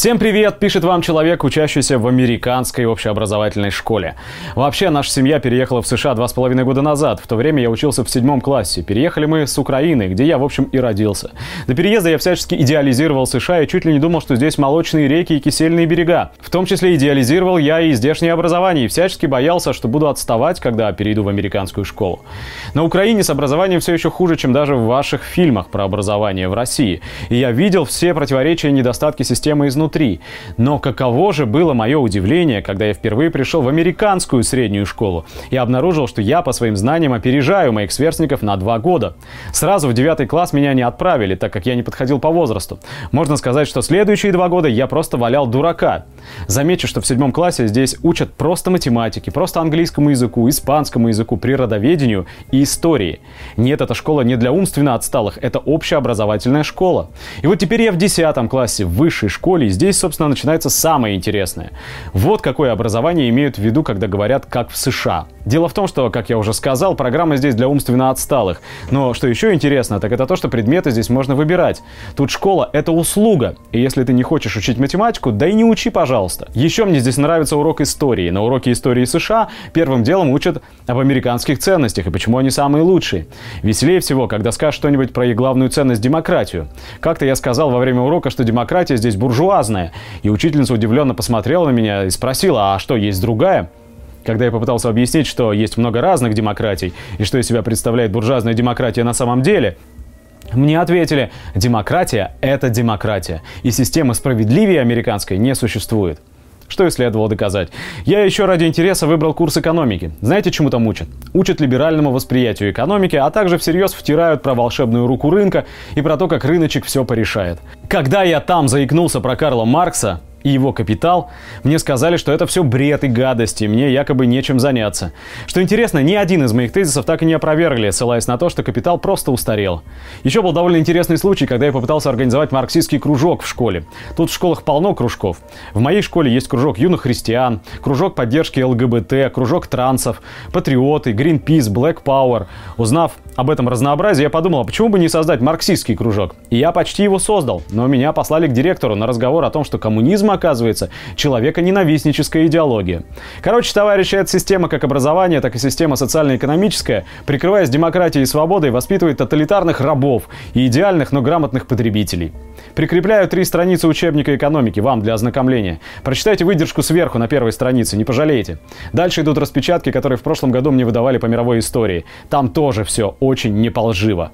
Всем привет, пишет вам человек, учащийся в американской общеобразовательной школе. Вообще, наша семья переехала в США два с половиной года назад. В то время я учился в седьмом классе. Переехали мы с Украины, где я, в общем, и родился. До переезда я всячески идеализировал США и чуть ли не думал, что здесь молочные реки и кисельные берега. В том числе идеализировал я и здешнее образование, и всячески боялся, что буду отставать, когда перейду в американскую школу. На Украине с образованием все еще хуже, чем даже в ваших фильмах про образование в России. И я видел все противоречия и недостатки системы изнутри внутри. Но каково же было мое удивление, когда я впервые пришел в американскую среднюю школу и обнаружил, что я по своим знаниям опережаю моих сверстников на два года. Сразу в девятый класс меня не отправили, так как я не подходил по возрасту. Можно сказать, что следующие два года я просто валял дурака. Замечу, что в седьмом классе здесь учат просто математике, просто английскому языку, испанскому языку, природоведению и истории. Нет, эта школа не для умственно отсталых, это общеобразовательная школа. И вот теперь я в десятом классе в высшей школе, и здесь, собственно, начинается самое интересное. Вот какое образование имеют в виду, когда говорят «как в США». Дело в том, что, как я уже сказал, программа здесь для умственно отсталых. Но что еще интересно, так это то, что предметы здесь можно выбирать. Тут школа — это услуга. И если ты не хочешь учить математику, да и не учи, пожалуйста. Еще мне здесь нравится урок истории. На уроке истории США первым делом учат об американских ценностях и почему они самые лучшие. Веселее всего, когда скажешь что-нибудь про их главную ценность — демократию. Как-то я сказал во время урока, что демократия здесь буржуазная. И учительница удивленно посмотрела на меня и спросила, а что, есть другая? Когда я попытался объяснить, что есть много разных демократий и что из себя представляет буржуазная демократия на самом деле, мне ответили, демократия – это демократия, и системы справедливее американской не существует. Что и следовало доказать. Я еще ради интереса выбрал курс экономики. Знаете, чему там учат? Учат либеральному восприятию экономики, а также всерьез втирают про волшебную руку рынка и про то, как рыночек все порешает. Когда я там заикнулся про Карла Маркса, и его капитал, мне сказали, что это все бред и гадости, мне якобы нечем заняться. Что интересно, ни один из моих тезисов так и не опровергли, ссылаясь на то, что капитал просто устарел. Еще был довольно интересный случай, когда я попытался организовать марксистский кружок в школе. Тут в школах полно кружков. В моей школе есть кружок юных христиан, кружок поддержки ЛГБТ, кружок трансов, патриоты, Greenpeace, Black Power. Узнав об этом разнообразии, я подумал, а почему бы не создать марксистский кружок? И я почти его создал, но меня послали к директору на разговор о том, что коммунизм оказывается, человека-ненавистническая идеология. Короче, товарищи, эта система как образование, так и система социально-экономическая, прикрываясь демократией и свободой, воспитывает тоталитарных рабов и идеальных, но грамотных потребителей. Прикрепляю три страницы учебника экономики вам для ознакомления. Прочитайте выдержку сверху на первой странице, не пожалеете. Дальше идут распечатки, которые в прошлом году мне выдавали по мировой истории. Там тоже все очень неполживо.